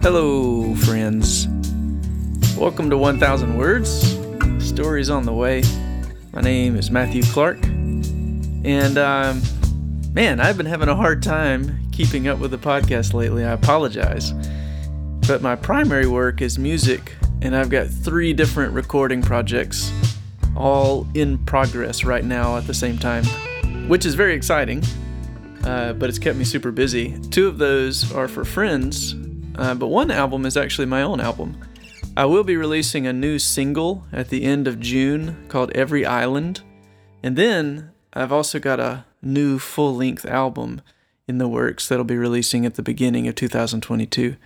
Hello, friends. Welcome to 1000 Words. Stories on the way. My name is Matthew Clark. And, um, man, I've been having a hard time keeping up with the podcast lately. I apologize. But my primary work is music, and I've got three different recording projects all in progress right now at the same time, which is very exciting. Uh, but it's kept me super busy. Two of those are for friends uh, but one album is actually my own album. I will be releasing a new single at the end of June called Every Island. And then I've also got a new full length album in the works that'll be releasing at the beginning of 2022.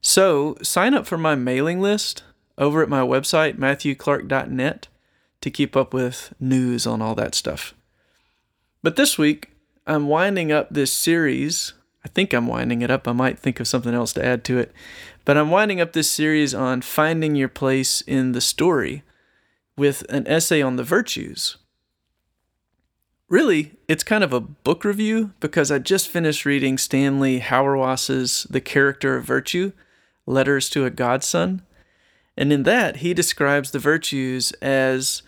So sign up for my mailing list over at my website, matthewclark.net, to keep up with news on all that stuff. But this week, I'm winding up this series I think I'm winding it up. I might think of something else to add to it. But I'm winding up this series on finding your place in the story with an essay on the virtues. Really, it's kind of a book review because I just finished reading Stanley Hauerwas's The Character of Virtue Letters to a Godson. And in that, he describes the virtues as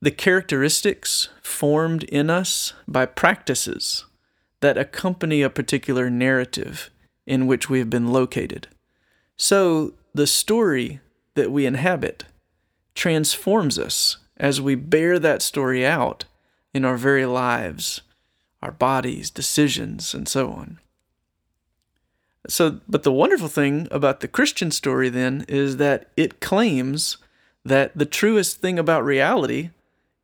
the characteristics formed in us by practices that accompany a particular narrative in which we have been located. So, the story that we inhabit transforms us as we bear that story out in our very lives, our bodies, decisions, and so on. So, but the wonderful thing about the Christian story then is that it claims that the truest thing about reality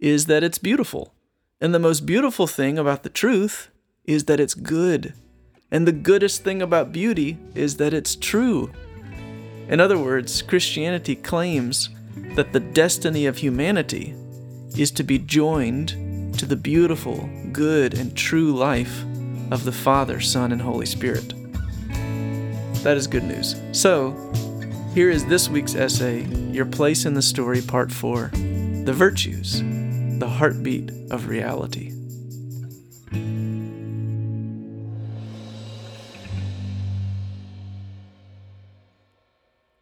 is that it's beautiful. And the most beautiful thing about the truth is that it's good. And the goodest thing about beauty is that it's true. In other words, Christianity claims that the destiny of humanity is to be joined to the beautiful, good, and true life of the Father, Son, and Holy Spirit. That is good news. So, here is this week's essay Your Place in the Story, Part 4 The Virtues, the Heartbeat of Reality.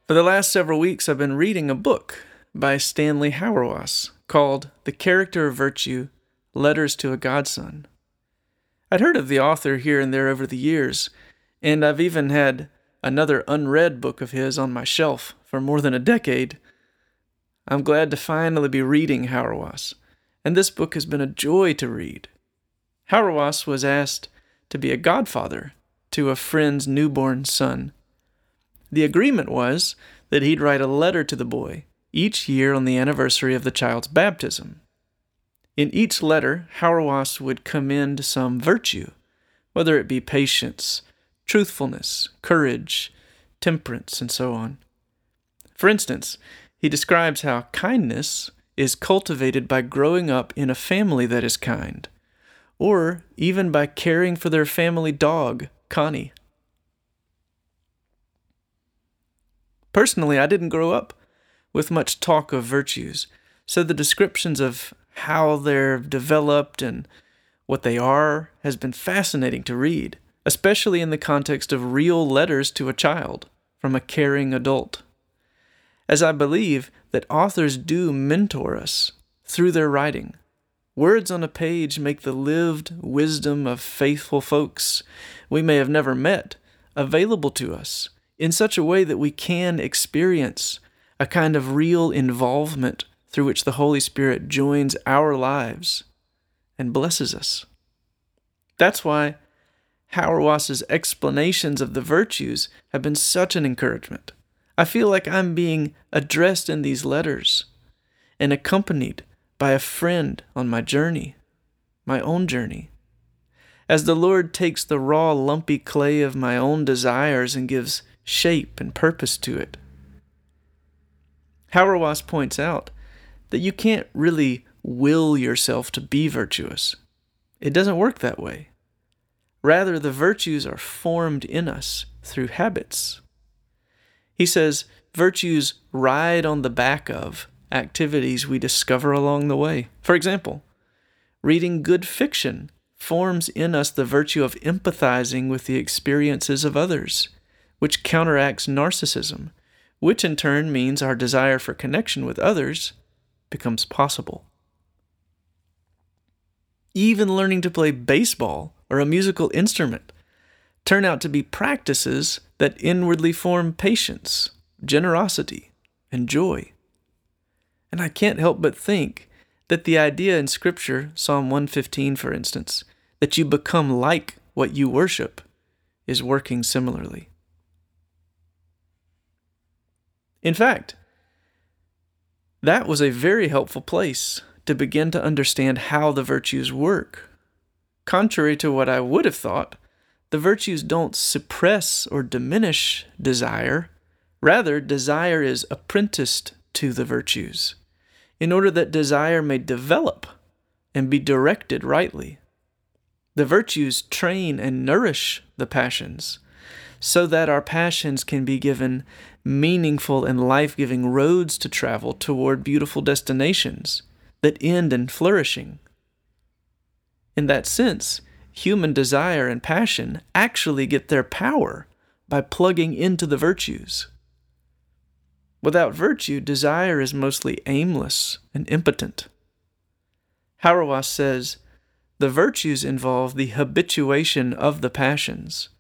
For the last several weeks, I've been reading a book by Stanley Hauerwas called The Character of Virtue Letters to a Godson. I'd heard of the author here and there over the years, and I've even had another unread book of his on my shelf for more than a decade. I'm glad to finally be reading Hauerwas, and this book has been a joy to read. Hauerwas was asked to be a godfather to a friend's newborn son the agreement was that he'd write a letter to the boy each year on the anniversary of the child's baptism. In each letter, Hauerwas would commend some virtue, whether it be patience, truthfulness, courage, temperance, and so on. For instance, he describes how kindness is cultivated by growing up in a family that is kind, or even by caring for their family dog, Connie. Personally, I didn't grow up with much talk of virtues, so the descriptions of how they're developed and what they are has been fascinating to read, especially in the context of real letters to a child from a caring adult. As I believe that authors do mentor us through their writing. Words on a page make the lived wisdom of faithful folks we may have never met available to us in such a way that we can experience a kind of real involvement through which the Holy Spirit joins our lives and blesses us. That's why Hauerwas's explanations of the virtues have been such an encouragement. I feel like I'm being addressed in these letters and accompanied by a friend on my journey, my own journey. As the Lord takes the raw, lumpy clay of my own desires and gives shape and purpose to it. Hauerwas points out that you can't really will yourself to be virtuous. It doesn't work that way. Rather, the virtues are formed in us through habits. He says virtues ride on the back of activities we discover along the way. For example, reading good fiction forms in us the virtue of empathizing with the experiences of others, which counteracts narcissism, which in turn means our desire for connection with others becomes possible. Even learning to play baseball or a musical instrument turn out to be practices that inwardly form patience, generosity, and joy. And I can't help but think that the idea in Scripture, Psalm 115, for instance, that you become like what you worship, is working similarly. In fact, that was a very helpful place to begin to understand how the virtues work. Contrary to what I would have thought, the virtues don't suppress or diminish desire. Rather, desire is apprenticed to the virtues in order that desire may develop and be directed rightly. The virtues train and nourish the passions so that our passions can be given meaningful and life giving roads to travel toward beautiful destinations that end in flourishing. In that sense, human desire and passion actually get their power by plugging into the virtues. Without virtue, desire is mostly aimless and impotent. Hauerwas says, the virtues involve the habituation of the passions.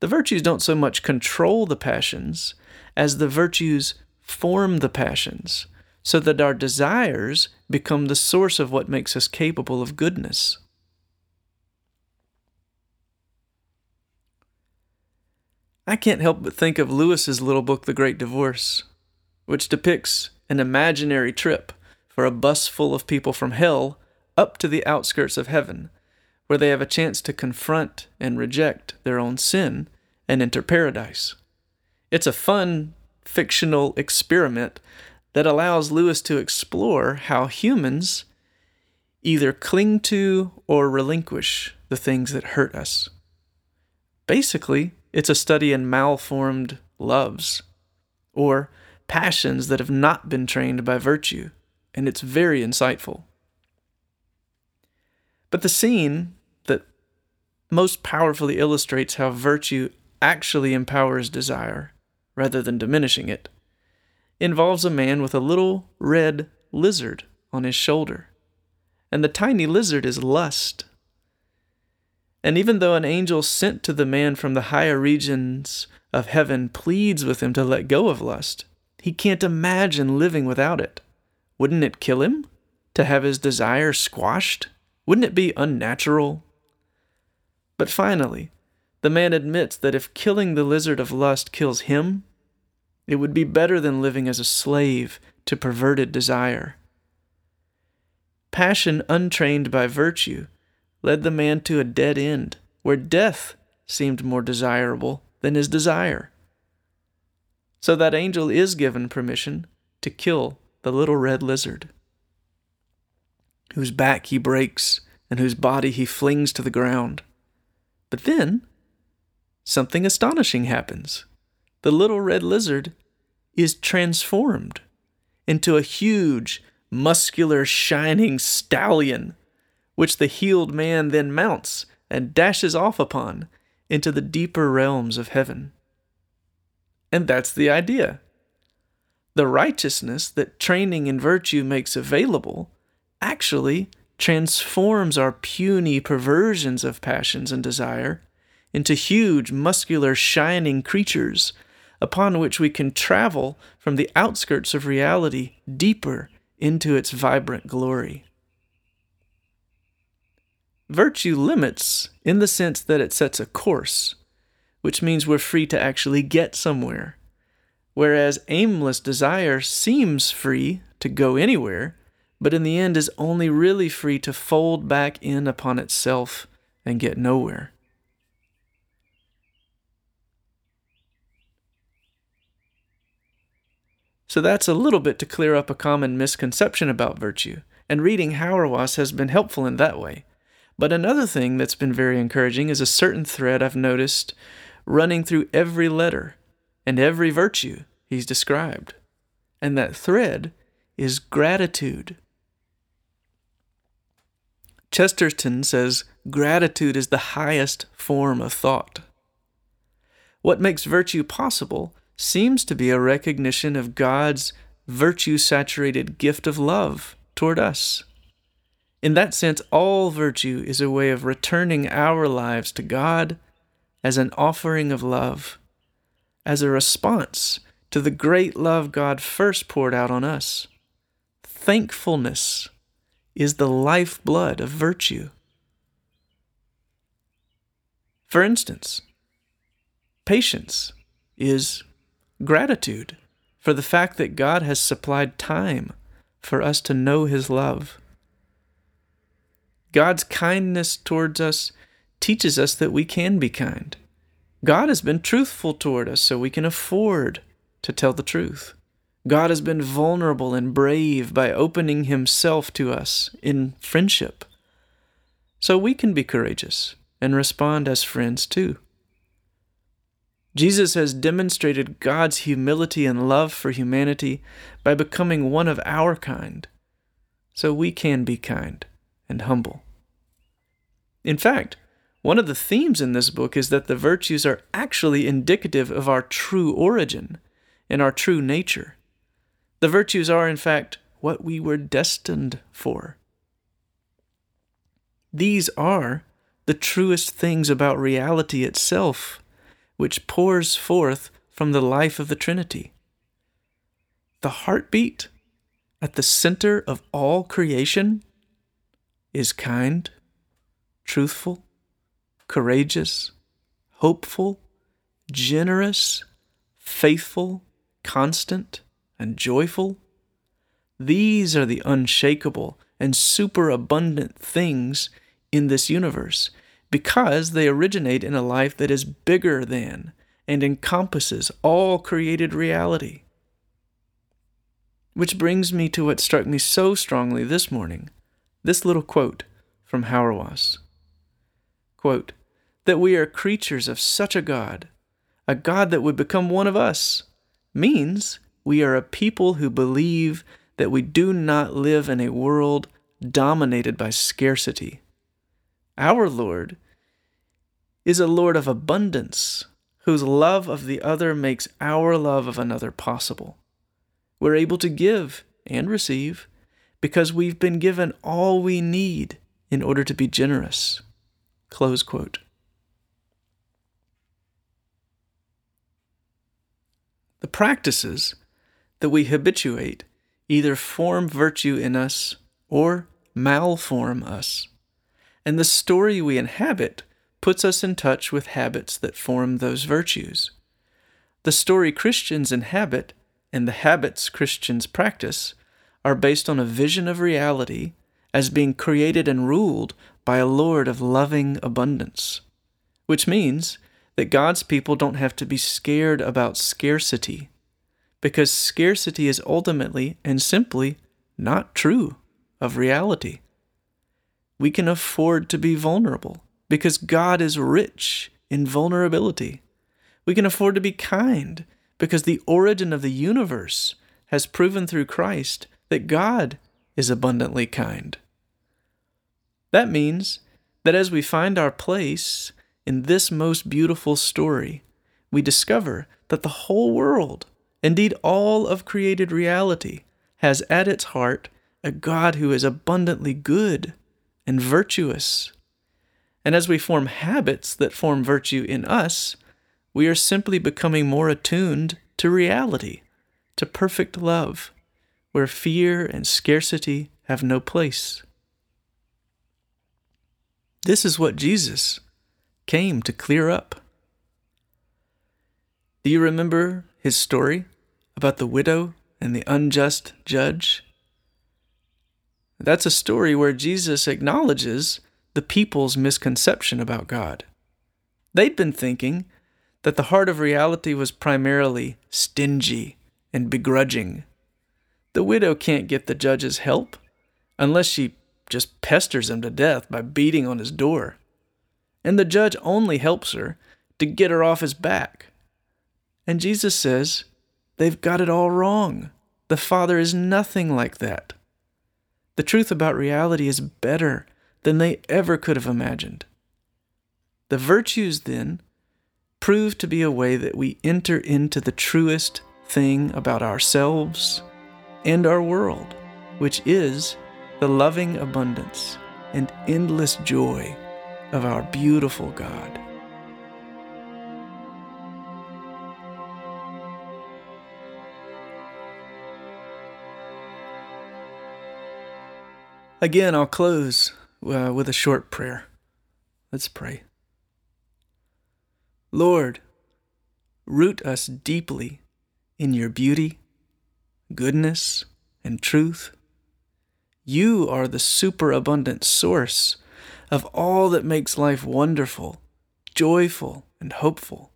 The virtues don't so much control the passions as the virtues form the passions, so that our desires become the source of what makes us capable of goodness. I can't help but think of Lewis's little book, The Great Divorce which depicts an imaginary trip for a bus full of people from hell up to the outskirts of heaven, where they have a chance to confront and reject their own sin and enter paradise. It's a fun fictional experiment that allows Lewis to explore how humans either cling to or relinquish the things that hurt us. Basically, it's a study in malformed loves, or passions that have not been trained by virtue, and it's very insightful. But the scene that most powerfully illustrates how virtue actually empowers desire, rather than diminishing it, involves a man with a little red lizard on his shoulder. And the tiny lizard is lust. And even though an angel sent to the man from the higher regions of heaven pleads with him to let go of lust, he can't imagine living without it. Wouldn't it kill him to have his desire squashed? Wouldn't it be unnatural? But finally, the man admits that if killing the lizard of lust kills him, it would be better than living as a slave to perverted desire. Passion untrained by virtue led the man to a dead end, where death seemed more desirable than his desire. So that angel is given permission to kill the little red lizard, whose back he breaks and whose body he flings to the ground. But then, something astonishing happens. The little red lizard is transformed into a huge, muscular, shining stallion, which the healed man then mounts and dashes off upon into the deeper realms of heaven. And that's the idea. The righteousness that training in virtue makes available actually transforms our puny perversions of passions and desire into huge, muscular, shining creatures upon which we can travel from the outskirts of reality deeper into its vibrant glory. Virtue limits in the sense that it sets a course which means we're free to actually get somewhere. Whereas aimless desire seems free to go anywhere, but in the end is only really free to fold back in upon itself and get nowhere. So that's a little bit to clear up a common misconception about virtue, and reading Hauerwas has been helpful in that way. But another thing that's been very encouraging is a certain thread I've noticed running through every letter and every virtue he's described. And that thread is gratitude. Chesterton says gratitude is the highest form of thought. What makes virtue possible seems to be a recognition of God's virtue saturated gift of love toward us. In that sense, all virtue is a way of returning our lives to God as an offering of love, as a response to the great love God first poured out on us. Thankfulness is the lifeblood of virtue. For instance, patience is gratitude for the fact that God has supplied time for us to know His love. God's kindness towards us teaches us that we can be kind. God has been truthful toward us, so we can afford to tell the truth. God has been vulnerable and brave by opening Himself to us in friendship. So we can be courageous and respond as friends too. Jesus has demonstrated God's humility and love for humanity by becoming one of our kind, so we can be kind and humble. In fact, one of the themes in this book is that the virtues are actually indicative of our true origin and our true nature. The virtues are, in fact, what we were destined for. These are the truest things about reality itself which pours forth from the life of the Trinity. The heartbeat at the center of all creation is kind, truthful, courageous, hopeful, generous, faithful, constant, and joyful. These are the unshakable and superabundant things in this universe because they originate in a life that is bigger than and encompasses all created reality. Which brings me to what struck me so strongly this morning this little quote from Hauerwas. Quote, that we are creatures of such a God, a God that would become one of us, means we are a people who believe that we do not live in a world dominated by scarcity. Our Lord is a Lord of abundance, whose love of the other makes our love of another possible. We're able to give and receive because we've been given all we need in order to be generous. Close quote. The practices that we habituate either form virtue in us or malform us. And the story we inhabit puts us in touch with habits that form those virtues. The story Christians inhabit and the habits Christians practice are based on a vision of reality as being created and ruled by a Lord of loving abundance, which means that God's people don't have to be scared about scarcity, because scarcity is ultimately and simply not true of reality. We can afford to be vulnerable because God is rich in vulnerability. We can afford to be kind because the origin of the universe has proven through Christ that God is abundantly kind. That means that as we find our place in this most beautiful story, we discover that the whole world, indeed all of created reality, has at its heart a God who is abundantly good and virtuous and as we form habits that form virtue in us, we are simply becoming more attuned to reality, to perfect love, where fear and scarcity have no place. This is what Jesus came to clear up. Do you remember his story about the widow and the unjust judge? That's a story where Jesus acknowledges the people's misconception about God. They'd been thinking that the heart of reality was primarily stingy and begrudging. The widow can't get the judge's help unless she just pesters him to death by beating on his door. And the judge only helps her to get her off his back. And Jesus says, they've got it all wrong. The Father is nothing like that. The truth about reality is better than they ever could have imagined. The virtues, then, prove to be a way that we enter into the truest thing about ourselves and our world, which is the loving abundance and endless joy of our beautiful God. Again, I'll close uh, with a short prayer. Let's pray. Lord, root us deeply in your beauty, goodness, and truth. You are the superabundant source of all that makes life wonderful, joyful, and hopeful.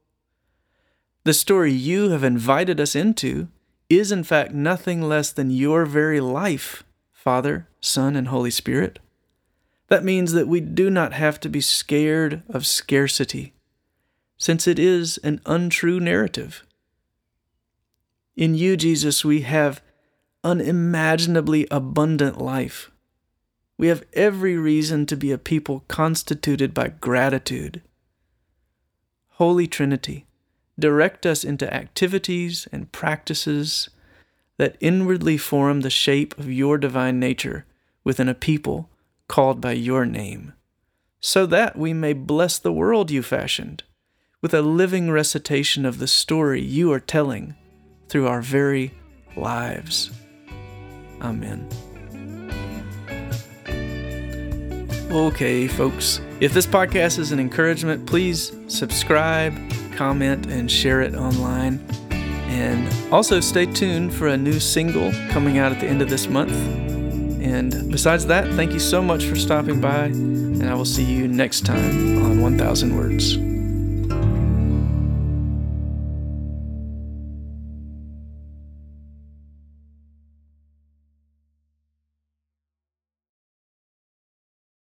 The story you have invited us into is, in fact, nothing less than your very life Father, Son, and Holy Spirit. That means that we do not have to be scared of scarcity, since it is an untrue narrative. In you, Jesus, we have unimaginably abundant life. We have every reason to be a people constituted by gratitude. Holy Trinity, direct us into activities and practices that inwardly form the shape of your divine nature within a people called by your name, so that we may bless the world you fashioned with a living recitation of the story you are telling through our very lives. Amen. Okay, folks, if this podcast is an encouragement, please subscribe, comment, and share it online. And also stay tuned for a new single coming out at the end of this month. And besides that, thank you so much for stopping by, and I will see you next time on 1000 Words.